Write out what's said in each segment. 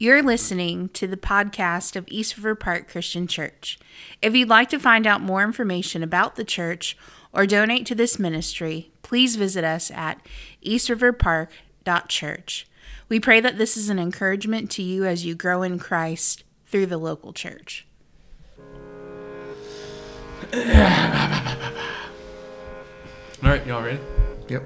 You're listening to the podcast of East River Park Christian Church. If you'd like to find out more information about the church or donate to this ministry, please visit us at eastriverpark.church. We pray that this is an encouragement to you as you grow in Christ through the local church. All right, y'all ready? Yep.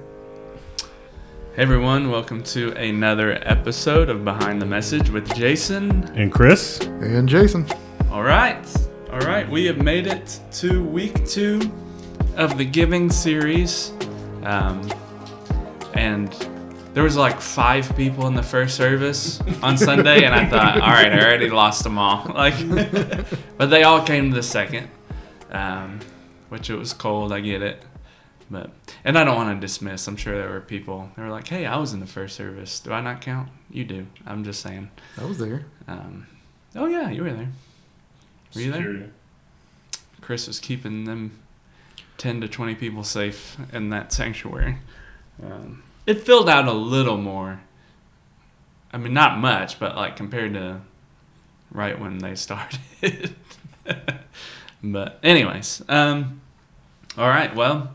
Hey everyone, welcome to another episode of Behind the Message with Jason. And Chris? And Jason. All right, all right, we have made it to week two of the giving series, um, and there was like five people in the first service on Sunday, and I thought, all right, I already lost them all. Like, but they all came to the second, um, which it was cold. I get it. But and I don't want to dismiss. I'm sure there were people. They were like, "Hey, I was in the first service. Do I not count?" You do. I'm just saying. I was there. Um, oh yeah, you were there. Were you there? Chris was keeping them ten to twenty people safe in that sanctuary. Um, it filled out a little more. I mean, not much, but like compared to right when they started. but anyways, um, all right. Well,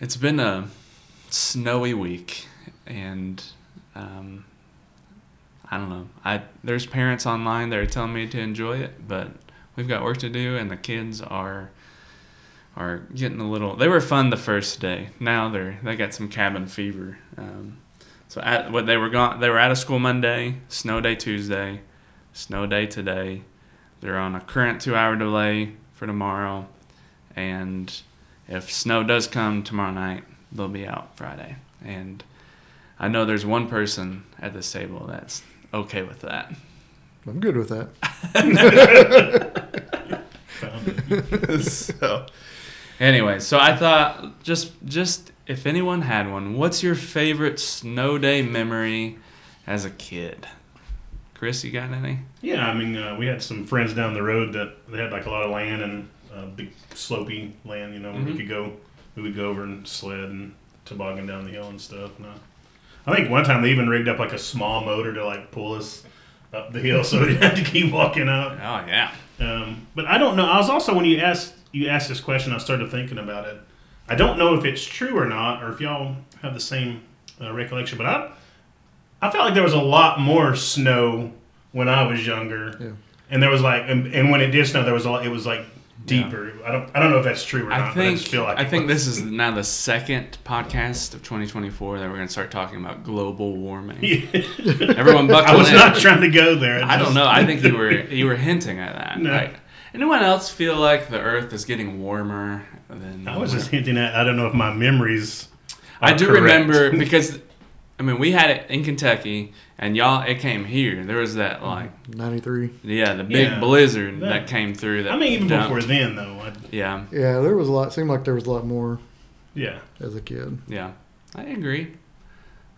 it's been a snowy week, and um, I don't know. I there's parents online that are telling me to enjoy it, but we've got work to do, and the kids are are getting a little. They were fun the first day. Now they're they got some cabin fever. Um, so at what they were gone, they were out of school Monday, snow day Tuesday, snow day today. They're on a current two hour delay for tomorrow, and if snow does come tomorrow night, they'll be out Friday. And I know there's one person at this table that's okay with that. I'm good with that. So, anyway, so I thought just just if anyone had one, what's your favorite snow day memory as a kid? Chris, you got any? Yeah, I mean, uh, we had some friends down the road that they had like a lot of land and uh, big slopey land, you know, where Mhm. we could go. We would go over and sled and toboggan down the hill and stuff. And, uh, I think one time they even rigged up like a small motor to like pull us up the hill, so we didn't have to keep walking up. Oh yeah. Um, but I don't know. I was also when you asked you asked this question, I started thinking about it. I don't know if it's true or not, or if y'all have the same uh, recollection. But I, I felt like there was a lot more snow when I was younger, Yeah. and there was like, and, and when it did snow, there was a lot. It was like deeper. I don't, I don't know if that's true or I not. I think just feel like I think was. this is now the second podcast of 2024 that we're gonna start talking about global warming. Yeah. Everyone buckle I was in. not trying to go there. I don't know. I think you were you were hinting at that. No. Like, anyone else feel like the Earth is getting warmer than? I was just hinting at. I don't know if my memories. I do correct. remember because, I mean, we had it in Kentucky, and y'all, it came here. There was that like, 93. yeah, the big Yeah. blizzard that, That- came through. That I mean, even dumped. before then, though. I, Yeah, Yeah, there was a lot. Seemed like there was a lot more yeah. as a kid. yeah, I agree.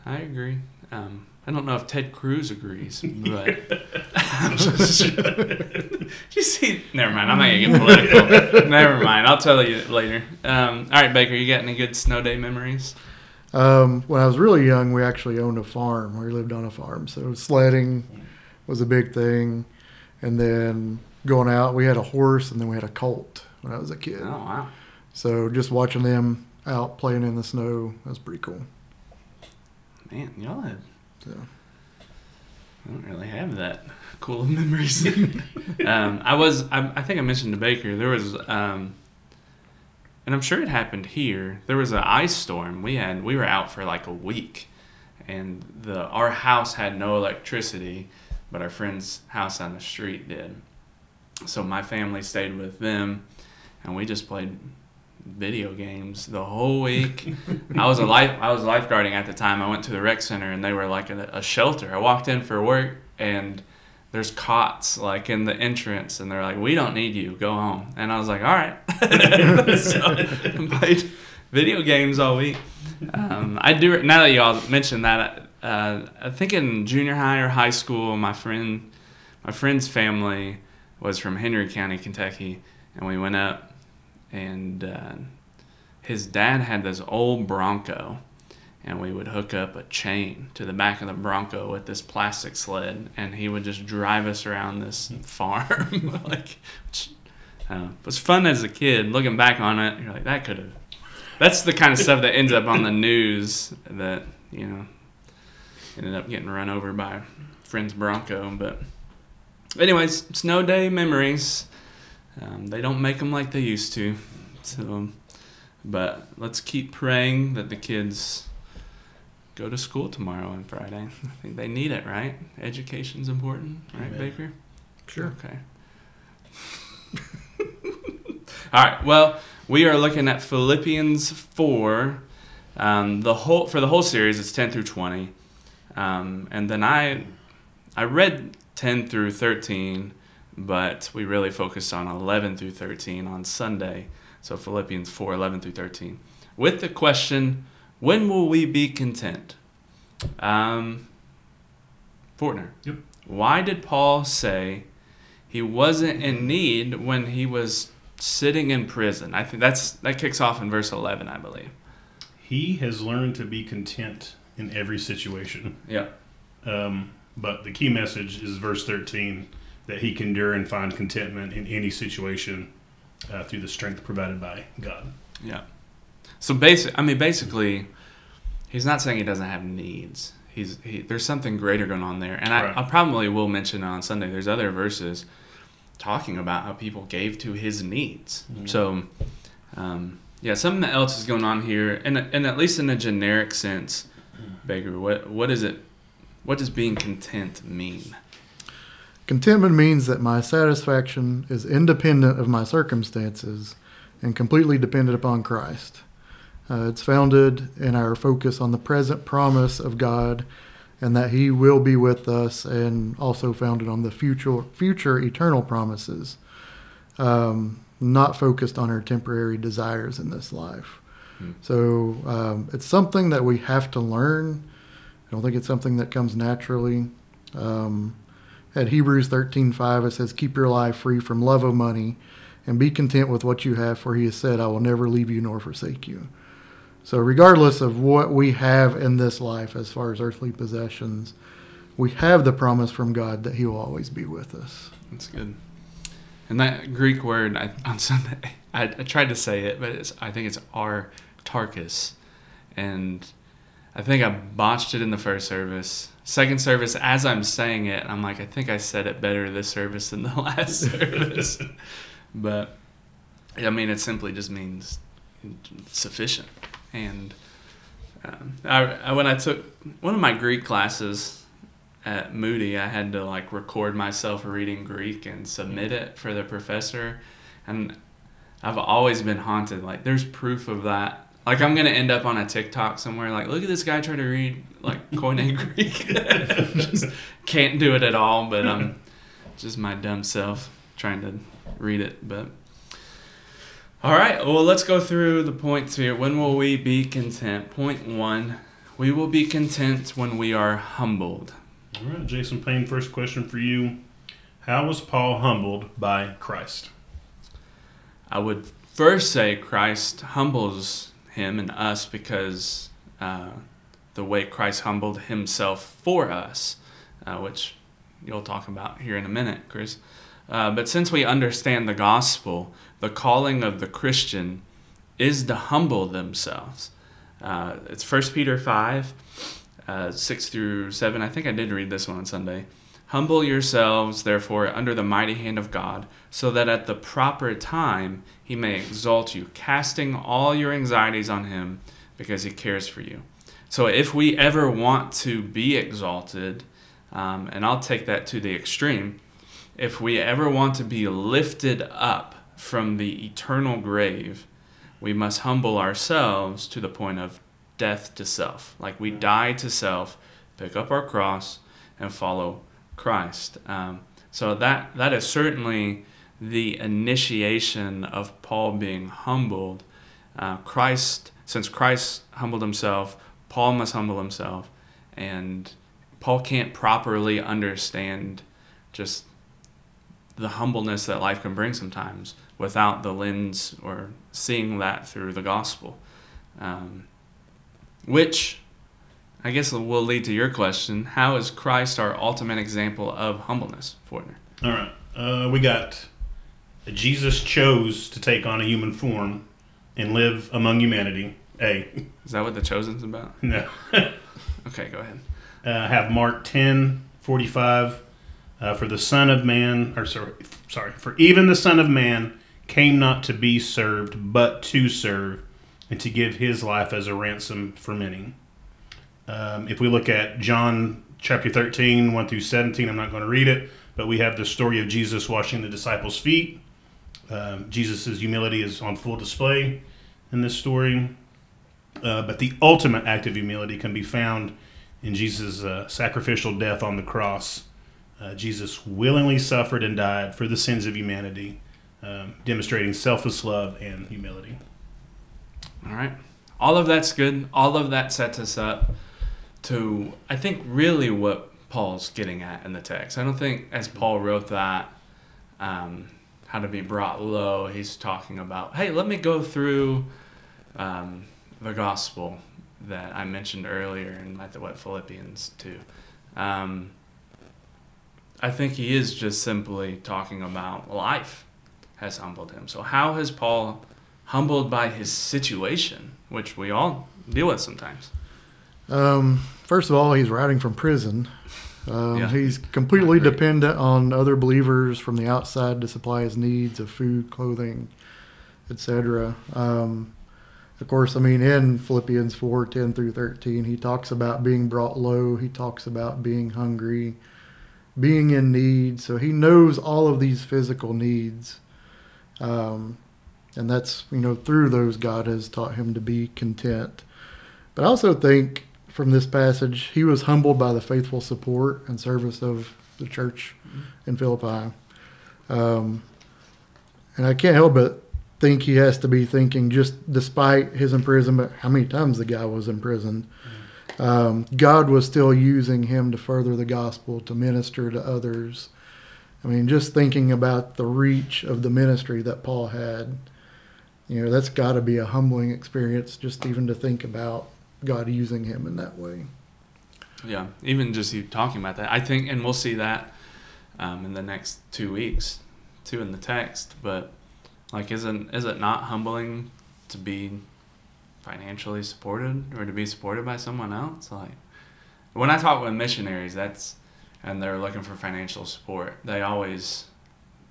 I agree. Um, I don't know if Ted Cruz agrees, but you see, never mind. I'm not gonna get political. never mind. I'll tell you later. Um, all right, Baker, you got any good snow day memories? Um, when I was really young, we actually owned a farm. We lived on a farm, so sledding was a big thing. And then going out, we had a horse, and then we had a colt when I was a kid. Oh wow. So just watching them out playing in the snow that was pretty cool. Man, y'all have. So. I don't really have that cool of memories. um, I was. I, I think I mentioned to Baker there was, um, and I'm sure it happened here. There was an ice storm. We had. We were out for like a week, and the our house had no electricity, but our friend's house on the street did. So my family stayed with them, and we just played video games the whole week. I was a life I was lifeguarding at the time. I went to the rec center and they were like a, a shelter. I walked in for work and there's cots like in the entrance and they're like, "We don't need you. Go home." And I was like, "All right." so I played video games all week. Um, I do now that y'all mentioned that. Uh, I think in junior high or high school, my friend, my friend's family was from Henry County, Kentucky, and we went up, and uh, his dad had this old Bronco, and we would hook up a chain to the back of the Bronco with this plastic sled, and he would just drive us around this farm. like, which, uh, it was fun as a kid. Looking back on it, you're like, that could have. That's the kind of stuff that ends up on the news that you know ended up getting run over by friend's Bronco. But, anyways, snow day memories. Um, they don't make them like they used to. So, but let's keep praying that the kids go to school tomorrow and Friday. I think they need it, right? Education's important, right, Amen. Baker? Sure. Okay. All right. Well, we are looking at Philippians four. Um, the whole for the whole series, it's ten through twenty, um, and then I, I read ten through thirteen, but we really focused on eleven through thirteen on Sunday. So Philippians 4, 11 through thirteen, with the question, when will we be content? Um, Fortner. Yep. Why did Paul say he wasn't in need when he was sitting in prison? I think that's that kicks off in verse 11, I believe. He has learned to be content in every situation. Yeah. Um, but the key message is verse 13 that he can endure and find contentment in any situation uh, through the strength provided by God. Yeah. So basic, I mean, basically, he's not saying he doesn't have needs. He's he, there's something greater going on there, and I, Right. I probably will mention on Sunday. There's other verses talking about how people gave to his needs. So, um, yeah, something else is going on here, and and at least in a generic sense, Baker. What what is it? What does being content mean? Contentment means that my satisfaction is independent of my circumstances and completely dependent upon Christ. Uh, it's founded in our focus on the present promise of God and that He will be with us, and also founded on the future, future eternal promises, um, not focused on our temporary desires in this life. Hmm. So um, it's something that we have to learn. I don't think it's something that comes naturally. Um, at Hebrews 13:5 it says keep your life free from love of money and be content with what you have for he has said I will never leave you nor forsake you. So regardless of what we have in this life as far as earthly possessions, we have the promise from God that he will always be with us. That's good. And that Greek word I, on Sunday, I, I tried to say it, but it's, I think it's artarchus. And I think I botched it in the first service. Second service, as I'm saying it, I'm like, I think I said it better this service than the last service. but, I mean, it simply just means sufficient. And um, I, I, when I took one of my Greek classes, at Moody, I had to like record myself reading Greek and submit it for the professor. And I've always been haunted. Like, there's proof of that. Like, I'm to end up on a TikTok somewhere. Like, look at this guy try to read like Koine Greek. just can't do it at all. But um, just my dumb self trying to read it. But all right. Well, let's go through the points here. When will we be content? Point one. We will be content when we are humbled. All right, Jason Payne, first question for you. How was Paul humbled by Christ? I would first say Christ humbles him and us because uh, the way Christ humbled himself for us, uh, which you'll talk about here in a minute, Chris. Uh, but since we understand the gospel, the calling of the Christian is to humble themselves. Uh, it's 1 Peter 5, uh, 6 through 7. I think I did read this one on Sunday. Humble yourselves, therefore, under the mighty hand of God, so that at the proper time he may exalt you, casting all your anxieties on him because he cares for you. So if we ever want to be exalted, um, and I'll take that to the extreme, if we ever want to be lifted up from the eternal grave, we must humble ourselves to the point of death to self. Like we die to self, pick up our cross, and follow Christ. Um, so that that is certainly the initiation of Paul being humbled. Uh, Christ, since Christ humbled himself, Paul must humble himself, and Paul can't properly understand just the humbleness that life can bring sometimes without the lens or seeing that through the gospel. Um, which I guess will lead to your question. How is Christ our ultimate example of humbleness, Fortner? All right. Uh, we got Jesus chose to take on a human form and live among humanity. A. Is that what the chosen's about? No. Okay, go ahead. uh, have Mark 10 45. Uh, for the Son of Man, or sorry, sorry, for even the Son of Man came not to be served, but to serve, and to give his life as a ransom for many. Um, if we look at John chapter 13, 1 through 17, I'm not going to read it, but we have the story of Jesus washing the disciples' feet. Um, Jesus' humility is on full display in this story. Uh, but the ultimate act of humility can be found in Jesus' uh, sacrificial death on the cross. Uh, Jesus willingly suffered and died for the sins of humanity, um, demonstrating selfless love and humility. All right. All of that's good. All of that sets us up to, I think, really what Paul's getting at in the text. I don't think, as Paul wrote that, um, how to be brought low, he's talking about, hey, let me go through um, the gospel that I mentioned earlier in what Philippians 2. Um, I think he is just simply talking about life has humbled him. So, how has Paul humbled by his situation, which we all deal with sometimes? Um, first of all, he's writing from prison. Um, Yeah. He's completely dependent on other believers from the outside to supply his needs of food, clothing, etc. Um, of course, I mean, in Philippians 4 10 through 13, he talks about being brought low, he talks about being hungry, being in need. So he knows all of these physical needs. Um, and that's, you know, through those, God has taught him to be content. But I also think from this passage, he was humbled by the faithful support and service of the church in Philippi. Um, and I can't help but think he has to be thinking, just despite his imprisonment, how many times the guy was imprisoned, um, God was still using him to further the gospel, to minister to others. I mean, just thinking about the reach of the ministry that Paul had, you know, that's got to be a humbling experience just even to think about God using him in that way. Yeah, even just you talking about that, I think, and we'll see that um, in the next two weeks, too, in the text. But like, isn't is it not humbling to be financially supported or to be supported by someone else? Like, when I talk with missionaries, that's and they're looking for financial support. They always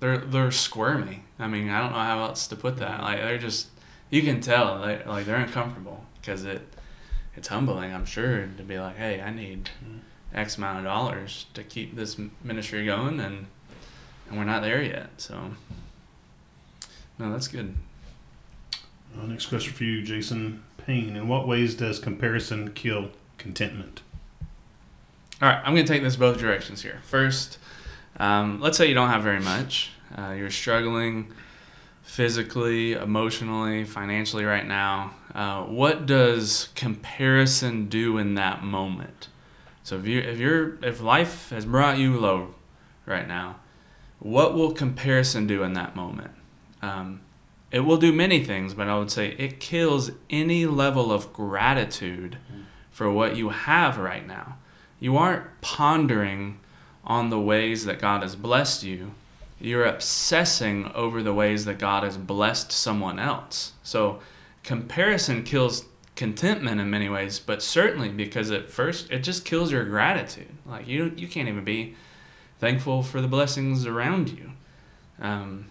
they're they're squirmy. I mean, I don't know how else to put that. Like, they're just you can tell they like they're uncomfortable because it it's humbling, I'm sure, to be like, hey, I need mm-hmm. X amount of dollars to keep this ministry going, and and we're not there yet. So, no, that's good. Uh, next question for you, Jason Payne. In what ways does comparison kill contentment? All right, I'm going to take this both directions here. First, um, let's say you don't have very much. Uh, you're struggling physically, emotionally, financially right now. Uh, what does comparison do in that moment? So if you if you're if life has brought you low right now, what will comparison do in that moment? Um, it will do many things, but I would say it kills any level of gratitude for what you have right now. You aren't pondering on the ways that God has blessed you. You're obsessing over the ways that God has blessed someone else. So comparison kills contentment in many ways, but certainly because at first it just kills your gratitude. Like you you can't even be thankful for the blessings around you. Um,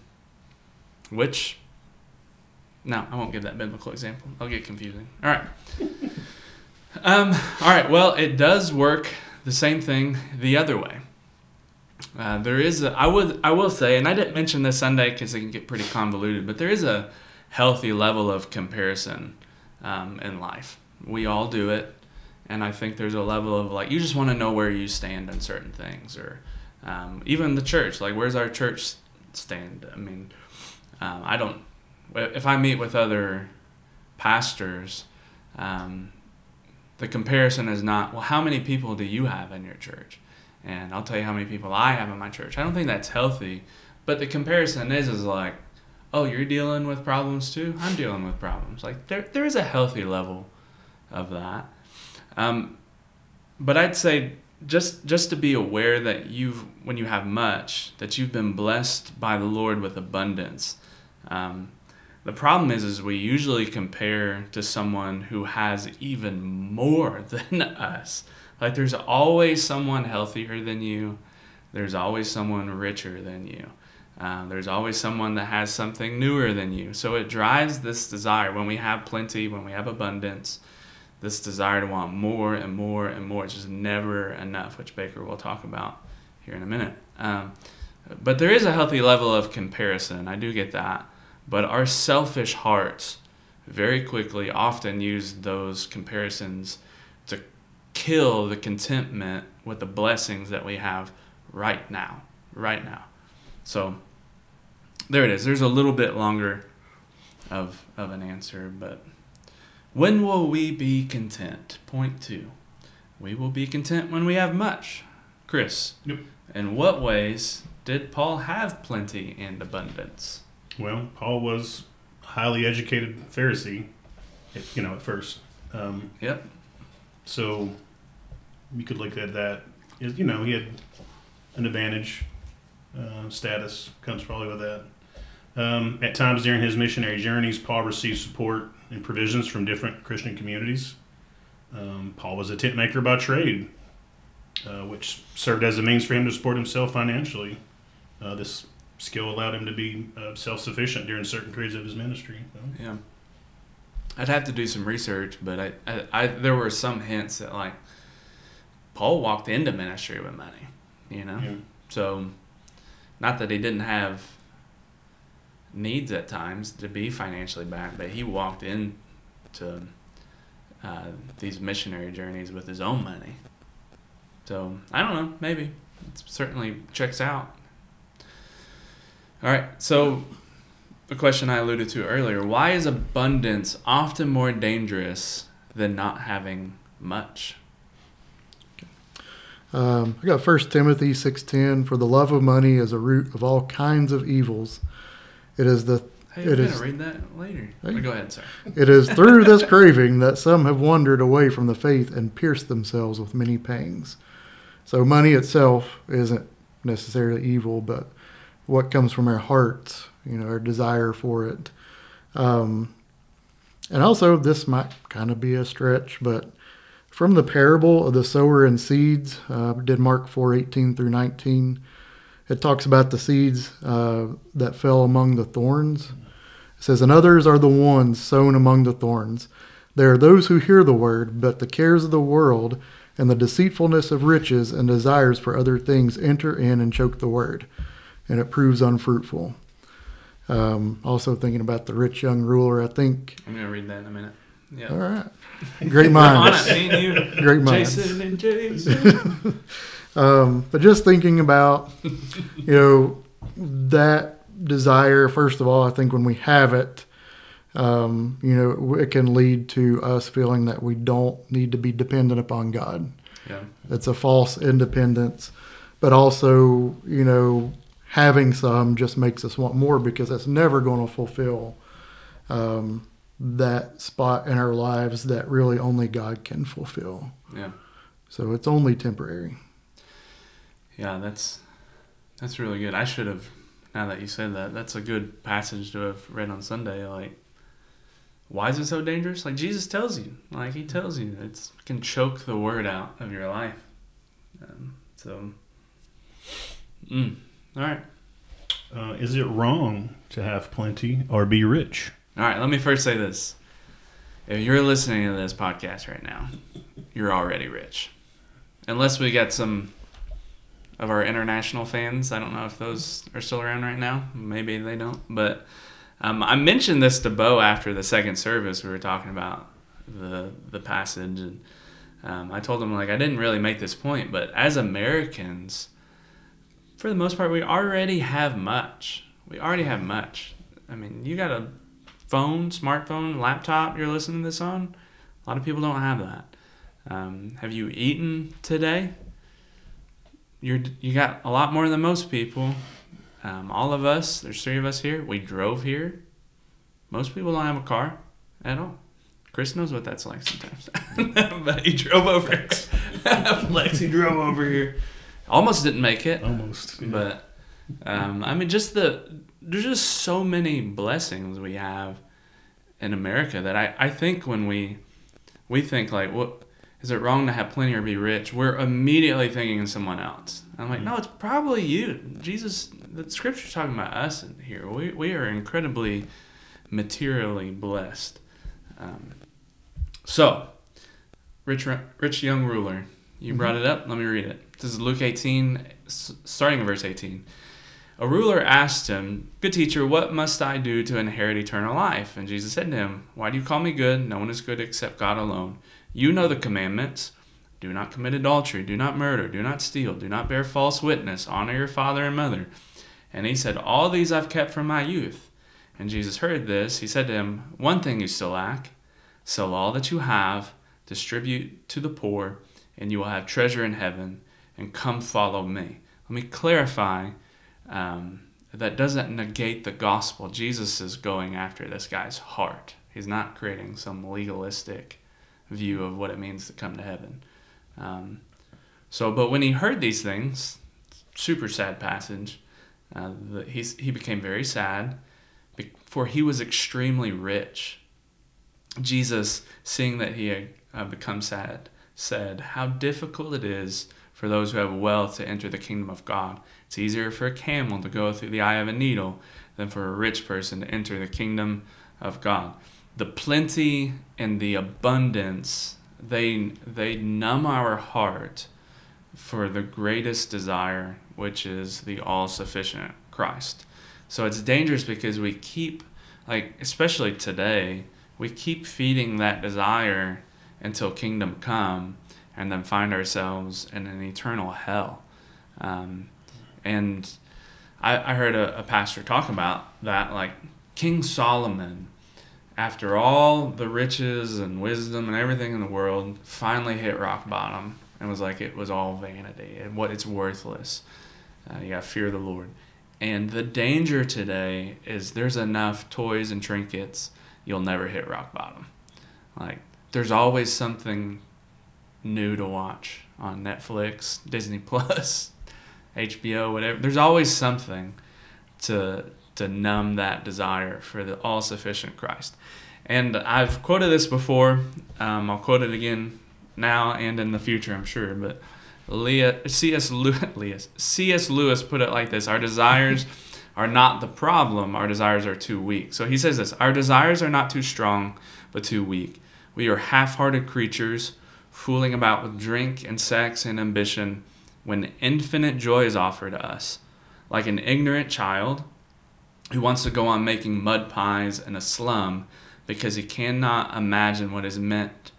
which no, I won't give that biblical example. I'll get confusing. All right. Um, all right. Well, it does work the same thing the other way. Uh, there is a, I would I will say, and I didn't mention this Sunday because it can get pretty convoluted, but there is a healthy level of comparison um, in life. We all do it, and I think there's a level of like you just want to know where you stand on certain things, or um, even the church. Like, where's our church stand? I mean, um, I don't. If I meet with other pastors, um, the comparison is not well. How many people do you have in your church? And I'll tell you how many people I have in my church. I don't think that's healthy, but the comparison is is like, oh, you're dealing with problems too. I'm dealing with problems. Like there, there is a healthy level of that. Um, but I'd say just just to be aware that you've when you have much that you've been blessed by the Lord with abundance. Um, the problem is, is we usually compare to someone who has even more than us. Like there's always someone healthier than you. There's always someone richer than you. Uh, there's always someone that has something newer than you. So it drives this desire when we have plenty, when we have abundance, this desire to want more and more and more. It's just never enough, which Baker will talk about here in a minute. Um, but there is a healthy level of comparison. I do get that. But our selfish hearts very quickly often use those comparisons to kill the contentment with the blessings that we have right now. Right now. So there it is. There's a little bit longer of, of an answer, but when will we be content? Point two. We will be content when we have much. Chris, Yep. in what ways did Paul have plenty and abundance? Well, Paul was a highly educated Pharisee, you know, at first. Um, Yep. so you could look at that. as, You know, he had an advantage. Uh, status comes probably with that. Um, at times during his missionary journeys, Paul received support and provisions from different Christian communities. Um, Paul was a tent maker by trade, uh, which served as a means for him to support himself financially. Uh, this skill allowed him to be uh, self sufficient during certain periods of his ministry. Yeah. I'd have to do some research, but I, I, I there were some hints that like Paul walked into ministry with money, you know. Yeah. So, not that he didn't have needs at times to be financially backed, but he walked in to uh, these missionary journeys with his own money. So I don't know, maybe it certainly checks out. All right, so the question I alluded to earlier: Why is abundance often more dangerous than not having much? Um, I got First Timothy six ten. For the love of money is a root of all kinds of evils. It is the Hey, It we're is- gonna read that later. Hey. Go ahead, sir. it is through this craving that some have wandered away from the faith and pierced themselves with many pangs. So money itself isn't necessarily evil, but what comes from our hearts, you know, our desire for it. Um, and also, this might kind of be a stretch, but from the parable of the sower and seeds, uh, did Mark four eighteen through nineteen. It talks about the seeds uh, that fell among the thorns. It says, And others are the ones sown among the thorns. There are those who hear the word, but the cares of the world and the deceitfulness of riches and desires for other things enter in and choke the word, and it proves unfruitful. Um, also, thinking about the rich young ruler, I think, I'm gonna read that in a minute. Yeah. all right, great it, minds. me and you. Great minds. Jason and Jason. Um, but just thinking about, you know, that desire, first of all, I think when we have it, um, you know, it can lead to us feeling that we don't need to be dependent upon God. yeah. It's a false independence. But also, you know, having some just makes us want more because that's never going to fulfill um, that spot in our lives that really only God can fulfill. Yeah. So it's only temporary. Yeah, that's that's really good. I should have now that you said that, that's a good passage to have read on Sunday. Like why is it so dangerous? Like Jesus tells you. Like he tells you it's it can choke the word out of your life. Um, so mm, all right. Uh, is it wrong to have plenty or be rich? All right, let me first say this. If you're listening to this podcast right now, you're already rich. Unless we got some of our international fans. I don't know if those are still around right now. Maybe they don't. But um, I mentioned this to Bo after the second service. We were talking about the the passage, and um, I told him like I didn't really make this point, but as Americans, for the most part, we already have much. We already have much. I mean, you got a phone, smartphone, laptop you're listening to this on. A lot of people don't have that. Um, have you eaten today? You're you got a lot more than most people. Um, all of us, there's three of us here. We drove here. Most people don't have a car at all. Chris knows what that's like sometimes, but he drove over. Lexi drove over here. Almost didn't make it, Almost. but um, I mean, just the there's just so many blessings we have in America that I, I think when we we think like what is it wrong to have plenty or be rich? We're immediately thinking of someone else. I'm like no it's probably you. Jesus the scripture's talking about us in here. We, we are incredibly materially blessed. Um, so rich rich young ruler you brought it up. Let me read it this is luke 18, starting in verse 18 a ruler asked him, Good teacher, what must I do to inherit eternal life? And Jesus said to him, Why do you call me good? No one is good except God alone. You know the commandments do not commit adultery, do not murder, do not steal, do not bear false witness, honor your father and mother. And he said, All these I've kept from my youth. And Jesus heard this. He said to him, One thing you still lack sell all that you have, distribute to the poor, and you will have treasure in heaven, and come follow me. Let me clarify um, that doesn't negate the gospel. Jesus is going after this guy's heart. He's not creating some legalistic view of what it means to come to heaven. Um, so, but when he heard these things, super sad passage, uh, the, he's, he became very sad, for he was extremely rich. Jesus, seeing that he had uh, become sad, said, How difficult it is for those who have wealth to enter the kingdom of God. It's easier for a camel to go through the eye of a needle than for a rich person to enter the kingdom of God. The plenty and the abundance, they, they numb our heart for the greatest desire, which is the all sufficient Christ. So it's dangerous because we keep, like, especially today, we keep feeding that desire until kingdom come and then find ourselves in an eternal hell. Um, and I, I heard a, a pastor talk about that, like King Solomon, after all the riches and wisdom and everything in the world, finally hit rock bottom and was like, it was all vanity and what it's worthless. Uh, you fear the Lord. And the danger today is there's enough toys and trinkets, you'll never hit rock bottom. Like, there's always something new to watch on Netflix, Disney Plus, HBO, whatever. There's always something to to numb that desire for the all sufficient Christ. And I've quoted this before. Um, I'll quote it again now and in the future, I'm sure. But Leah, C.S. Lewis, C.S. Lewis put it like this: Our desires are not the problem. Our desires are too weak. So he says this: Our desires are not too strong, but too weak. We are half-hearted creatures, fooling about with drink and sex and ambition, when infinite joy is offered us, like an ignorant child who wants to go on making mud pies in a slum because he cannot imagine what is meant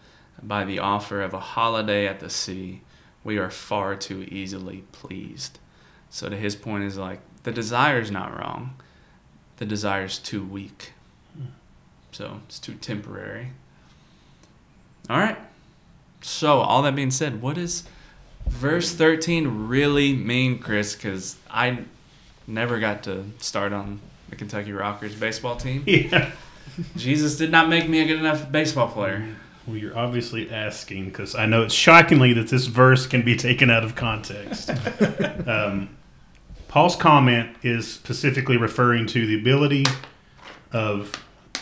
by the offer of a holiday at the sea. We are far too easily pleased. So to his point is like the desire is not wrong. The desire is too weak. Hmm. So it's too temporary. All right. So all that being said, what does verse 13 really mean, Chris? Because I never got to start on the Kentucky Rockers baseball team. Yeah. Jesus did not make me a good enough baseball player. Well, you're obviously asking because I know it's shockingly that this verse can be taken out of context. um, Paul's comment is specifically referring to the ability of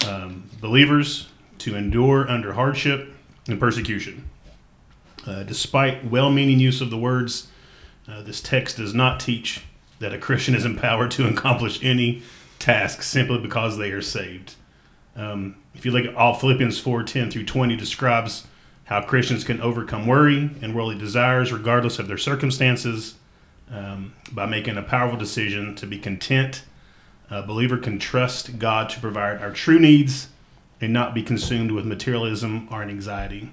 um, believers to endure under hardship and persecution. Uh, despite well meaning use of the words, uh, this text does not teach that a Christian is empowered to accomplish any task simply because they are saved. Um, if you look at all Philippians 4 10 through 20 describes how Christians can overcome worry and worldly desires regardless of their circumstances um, by making a powerful decision to be content. A believer can trust God to provide our true needs and not be consumed with materialism or anxiety.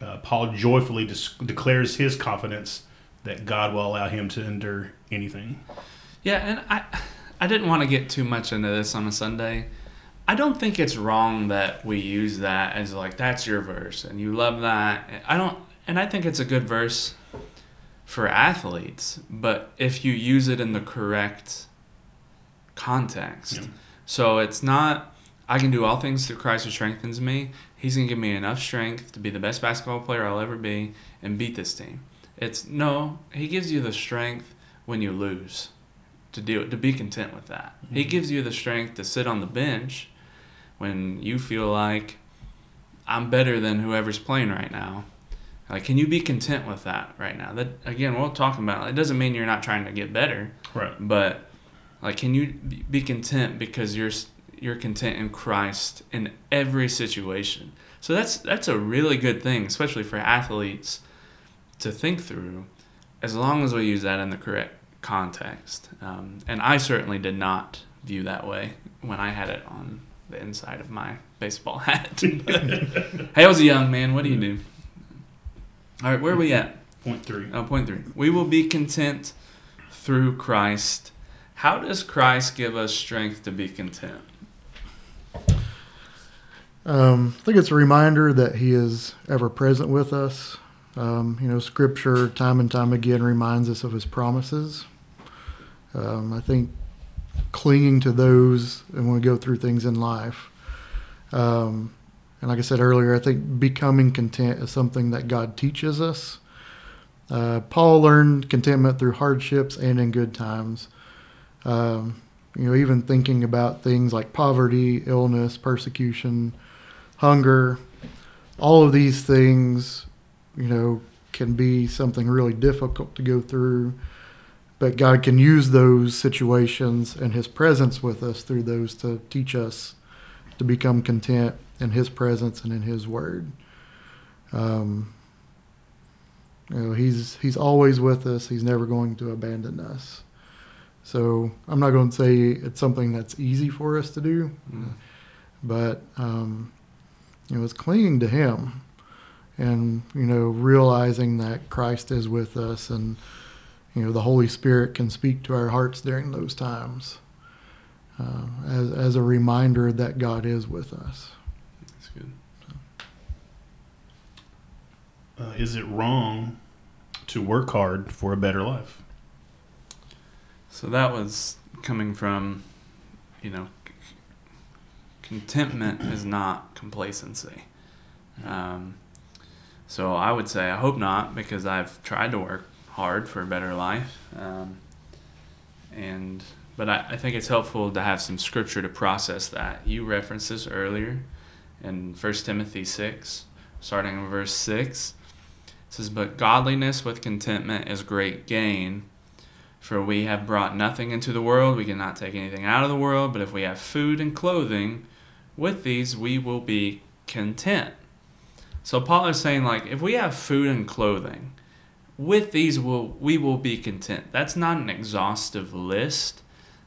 Uh, Paul joyfully declares his confidence that God will allow him to endure anything. Yeah, and I I didn't want to get too much into this on a Sunday. I don't think it's wrong that we use that as like that's your verse and you love that. I don't and I think it's a good verse for athletes, but if you use it in the correct context. Yeah. So it's not I can do all things through Christ who strengthens me. He's going to give me enough strength to be the best basketball player I'll ever be and beat this team. It's no, he gives you the strength when you lose to do to be content with that. Mm-hmm. He gives you the strength to sit on the bench when you feel like I'm better than whoever's playing right now. Like, can you be content with that right now? That again, we're talking about. It doesn't mean you're not trying to get better, right? But like, can you be content because you're you're content in Christ in every situation? So that's that's a really good thing, especially for athletes to think through, as long as we use that in the correct context. Um, and I certainly did not view that way when I had it on the inside of my baseball hat. hey, I was a young man. What do you do? All right, where are we at? Point three. Oh, point three. We will be content through Christ. How does Christ give us strength to be content? Um, I think it's a reminder that He is ever present with us. Um, you know, Scripture time and time again reminds us of His promises. Um, I think clinging to those and when we go through things in life. Um, and like I said earlier, I think becoming content is something that God teaches us. Uh, Paul learned contentment through hardships and in good times. Um, you know, even thinking about things like poverty, illness, persecution, hunger, all of these things, you know, can be something really difficult to go through. But God can use those situations and His presence with us through those to teach us to become content in His presence and in His Word. Um, you know, He's He's always with us. He's never going to abandon us. So I'm not going to say it's something that's easy for us to do, mm. but um, you know, it's clinging to Him, and you know, realizing that Christ is with us and you know the Holy Spirit can speak to our hearts during those times uh, as, as a reminder that God is with us. That's good. Uh, is it wrong to work hard for a better life? So that was coming from, you know, contentment is not complacency. Um, so I would say I hope not because I've tried to work hard for a better life. Um, and but I, I think it's helpful to have some scripture to process that. You referenced this earlier in 1 Timothy 6, starting in verse 6. It says, But godliness with contentment is great gain. For we have brought nothing into the world, we cannot take anything out of the world, but if we have food and clothing, with these we will be content. So Paul is saying, like, if we have food and clothing, with these will we will be content. That's not an exhaustive list,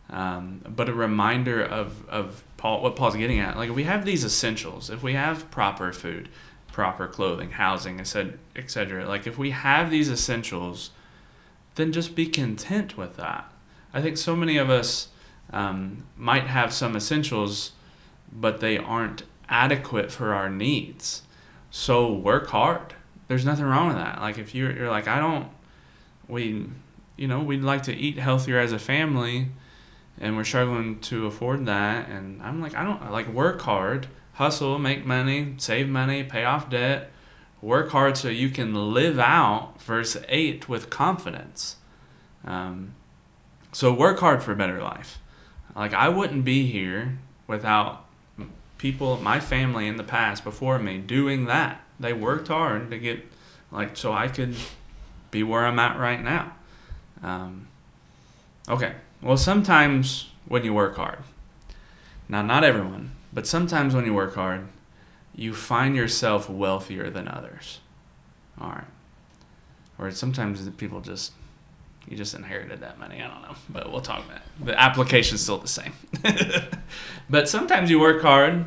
um, but a reminder of, of Paul what Paul's getting at. Like if we have these essentials, if we have proper food, proper clothing, housing, etc. Like if we have these essentials, then just be content with that. I think so many of us um, might have some essentials, but they aren't adequate for our needs. So work hard there's nothing wrong with that. Like if you're you're like I don't we you know we'd like to eat healthier as a family, and we're struggling to afford that. And I'm like I don't like work hard, hustle, make money, save money, pay off debt, work hard so you can live out verse eight with confidence. Um, so work hard for a better life. Like I wouldn't be here without people, my family in the past before me doing that they worked hard to get like so I could be where I'm at right now. Um, okay. Well, sometimes when you work hard, now not everyone, but sometimes when you work hard, you find yourself wealthier than others. All right. Or sometimes people just you just inherited that money. I don't know, but we'll talk about it. The application's still the same. but sometimes you work hard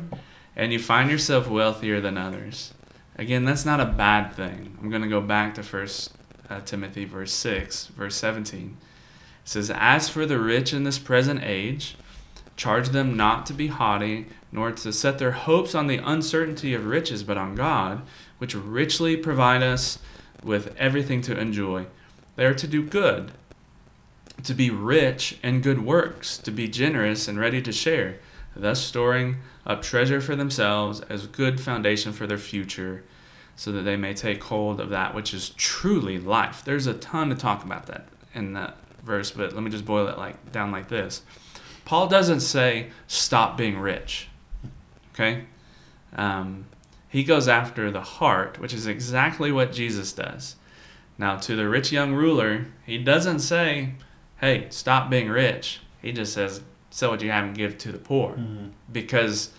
and you find yourself wealthier than others. Again, that's not a bad thing. I'm going to go back to First uh, Timothy verse 6, verse 17. It says, As for the rich in this present age, charge them not to be haughty, nor to set their hopes on the uncertainty of riches, but on God, which richly provide us with everything to enjoy. They are to do good, to be rich in good works, to be generous and ready to share, thus storing up treasure for themselves as a good foundation for their future, so that they may take hold of that which is truly life. There's a ton to talk about that in that verse, but let me just boil it like down like this. Paul doesn't say stop being rich. Okay? Um, he goes after the heart, which is exactly what Jesus does. Now, to the rich young ruler, he doesn't say, hey, stop being rich. He just says, sell what you have and give to the poor. Mm-hmm. Because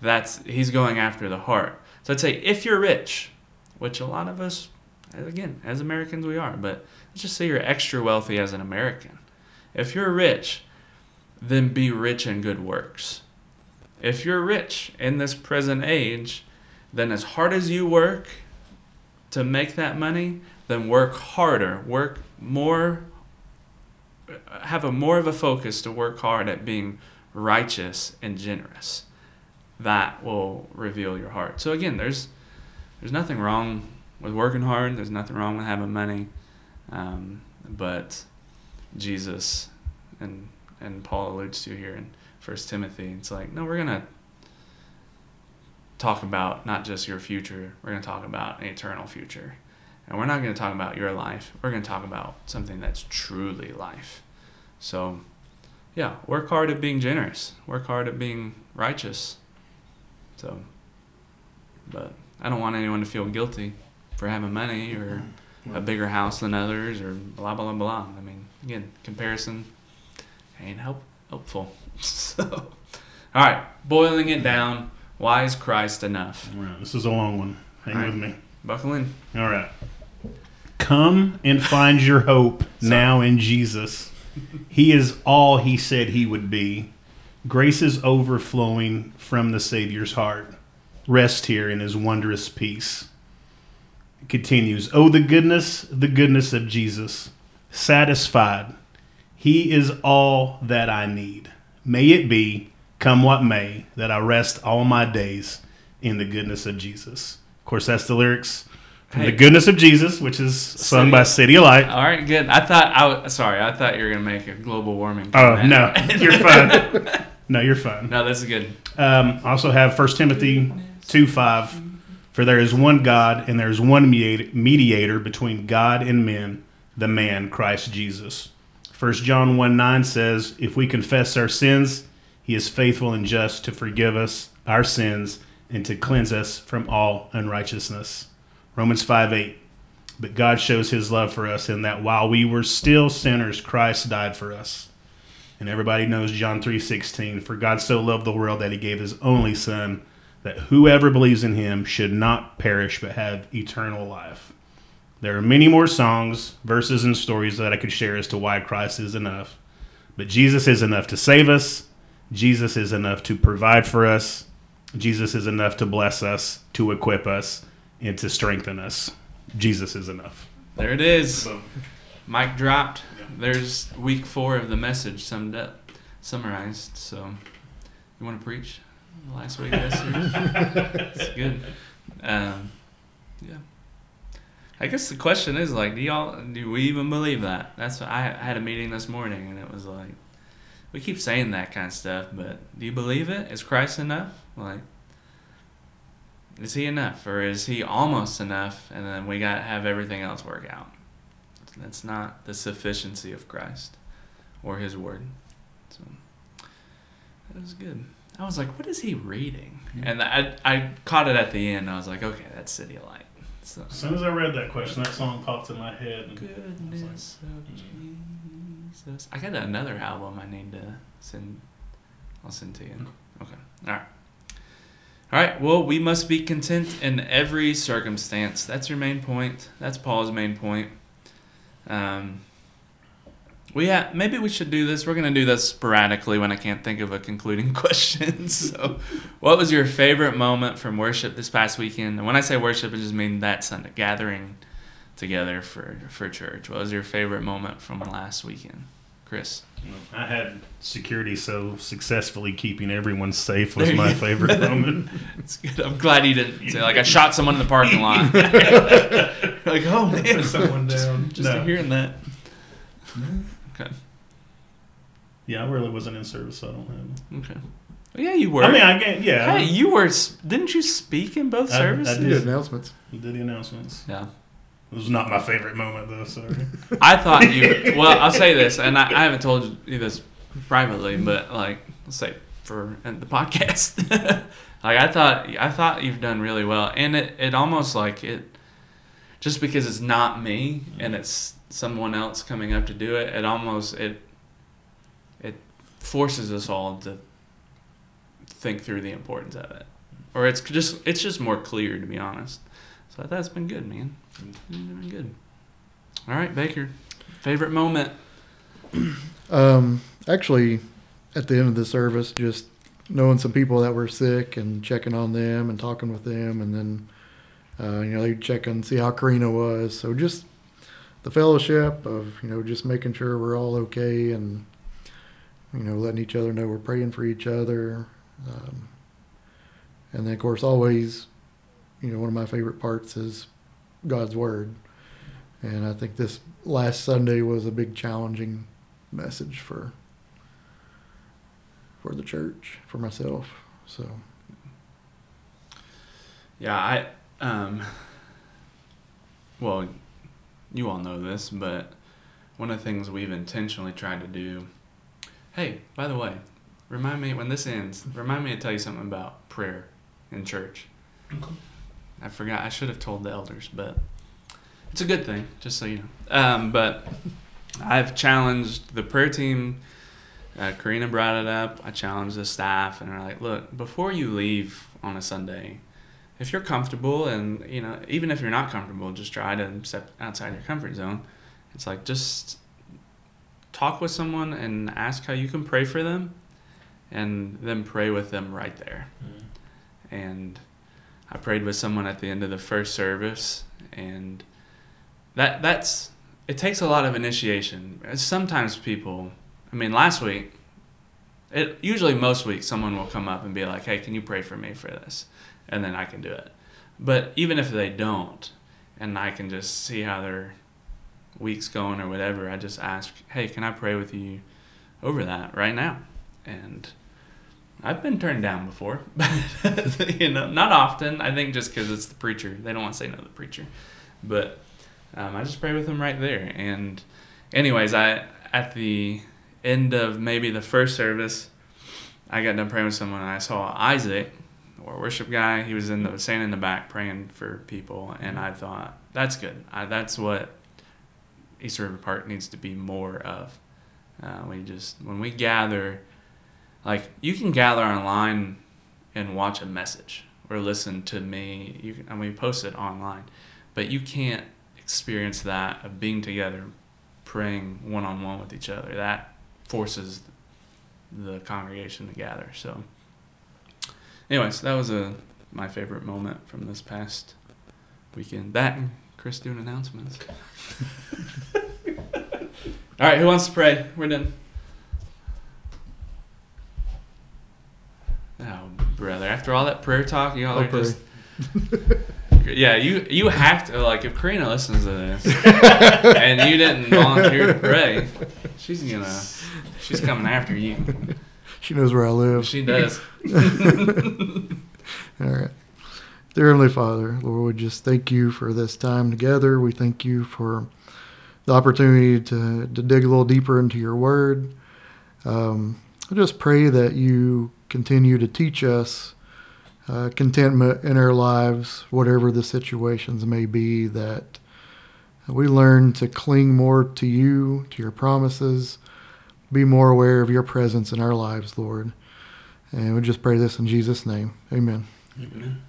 that's he's going after the heart. So I'd say if you're rich, which a lot of us, again, as Americans we are, but let's just say you're extra wealthy as an American. If you're rich, then be rich in good works. If you're rich in this present age, then as hard as you work to make that money, then work harder, work more, have a more of a focus to work hard at being righteous and generous. That will reveal your heart. So again, there's there's nothing wrong with working hard. There's nothing wrong with having money, um, but Jesus and and Paul alludes to here in First Timothy. It's like no, we're gonna talk about not just your future. We're gonna talk about an eternal future, and we're not gonna talk about your life. We're gonna talk about something that's truly life. So, yeah, work hard at being generous. Work hard at being righteous. So, but I don't want anyone to feel guilty for having money or mm-hmm. a bigger house than others or blah blah blah blah. I mean, again, comparison ain't help helpful. so, all right, boiling it down. Why is Christ enough? All right, this is a long one. Hang right. with me. Buckle in. All right. Come and find your hope now in Jesus. He is all he said he would be. Grace is overflowing from the Savior's heart. Rest here in his wondrous peace. It continues, Oh, the goodness, the goodness of Jesus. Satisfied. He is all that I need. May it be, come what may, that I rest all my days in the goodness of Jesus. Of course, that's the lyrics Hey. the goodness of Jesus, which is sung by CityAlight. All right, good. I thought I was sorry. I thought you were gonna make a global warming. Oh no, you're fine. No, you're fine. no, that's good. Um, I also have First Timothy 2 5. For there is one God, and there is one mediator, between God and men, the man, Christ Jesus. First John 1 9 says, If we confess our sins, he is faithful and just to forgive us our sins and to cleanse us from all unrighteousness. Romans 5 8. But God shows his love for us in that while we were still sinners, Christ died for us. And everybody knows John 3:16, for God so loved the world that he gave his only son that whoever believes in him should not perish but have eternal life. There are many more songs, verses and stories that I could share as to why Christ is enough. But Jesus is enough to save us. Jesus is enough to provide for us. Jesus is enough to bless us, to equip us, and to strengthen us. Jesus is enough. There it is. Mic dropped. There's week four of the message summed up, summarized. So, you want to preach the last week of this it's good. Um, yeah. I guess the question is like, do y'all do we even believe that? That's what I, I had a meeting this morning and it was like, we keep saying that kind of stuff, but do you believe it? Is Christ enough? Like, is he enough or is he almost enough? And then we got to have everything else work out. That's not the sufficiency of Christ or His Word. So that was good. I was like, "What is he reading?" And I I caught it at the end. I was like, "Okay, that's CityAlight." So As soon as I read that question, that song popped in my head. And goodness of mm. Jesus. I got another album I need to send. I'll send to you. Okay. All right. All right. Well, we must be content in every circumstance. That's your main point. That's Paul's main point. Um, we ha- maybe we should do this. We're gonna do this sporadically when I can't think of a concluding question. so, what was your favorite moment from worship this past weekend? And when I say worship, I just mean that Sunday gathering together for for church. What was your favorite moment from last weekend, Chris? I had security so successfully keeping everyone safe was my favorite moment. It's good. I'm glad you didn't say like I shot someone in the parking lot. like oh man, Someone just, down. just No. hearing that. Okay. Yeah, I really wasn't in service, so I don't have. Okay. Yeah, you were. I mean, I get yeah. hey, you were. Didn't you speak in both I- I services? You did announcements. You did the announcements. Yeah. It was not my favorite moment though. Sorry. I thought you. Well, I'll say this, and I, I haven't told you this privately, but like, let's say for the podcast, like I thought, I thought you've done really well, and it, it almost like it, just because it's not me and it's someone else coming up to do it, it almost it, it forces us all to think through the importance of it, or it's just it's just more clear to be honest. So I thought it's been good, man. Good. All right, Baker. Favorite moment? Um, actually, at the end of the service, just knowing some people that were sick and checking on them and talking with them, and then uh, you know they check and see how Karina was. So just the fellowship of you know just making sure we're all okay and you know letting each other know we're praying for each other. Um, and then of course always, you know, one of my favorite parts is God's word. And I think this last Sunday was a big challenging message for for the church, for myself. So Yeah, I um well, you all know this, but one of the things we've intentionally tried to do Hey, by the way, remind me when this ends, remind me to tell you something about prayer in church. I forgot I should have told the elders, but it's a good thing, just so you know. Um, but I've challenged the prayer team uh, Karina brought it up. I challenged the staff, and they're like, "Look, before you leave on a Sunday, if you're comfortable, and you know, even if you're not comfortable, just try to step outside your comfort zone. It's like just talk with someone and ask how you can pray for them, and then pray with them right there. And I prayed with someone at the end of the first service, and that that's it takes a lot of initiation. Sometimes people, I mean, last week, it usually most weeks someone will come up and be like, "Hey, can you pray for me for this?" and then I can do it. But even if they don't, and I can just see how their week's going or whatever, I just ask, "Hey, can I pray with you over that right now?" And I've been turned down before, but you know, not often. I think just because it's the preacher, they don't want to say no to the preacher. But um, I just pray with them right there. And, anyways, I at the end of maybe the first service, I got done praying with someone, and I saw Isaac, our worship guy. He was in the standing in the back praying for people, and I thought that's good. I, that's what East River Park needs to be more of. Uh, we just when we gather, like you can gather online and watch a message or listen to me. You can, and we post it online, but you can't experience that of being together, praying one on one with each other. That forces the congregation to gather. So, anyways, that was a my favorite moment from this past weekend. That and Chris doing announcements. All right, who wants to pray? We're done. Oh, brother! After all that prayer talk, y'all are just yeah. You you have to like if Karina listens to this and you didn't volunteer to pray, she's gonna she's coming after you. she knows where I live. She does. All right. Dear Heavenly Father, Lord, we just thank you for this time together. We thank you for the opportunity to, to dig a little deeper into your word. Um, I just pray that you continue to teach us uh, contentment in our lives, whatever the situations may be, that we learn to cling more to you, to your promises, be more aware of your presence in our lives, Lord. And we just pray this in Jesus' name. Amen. Amen.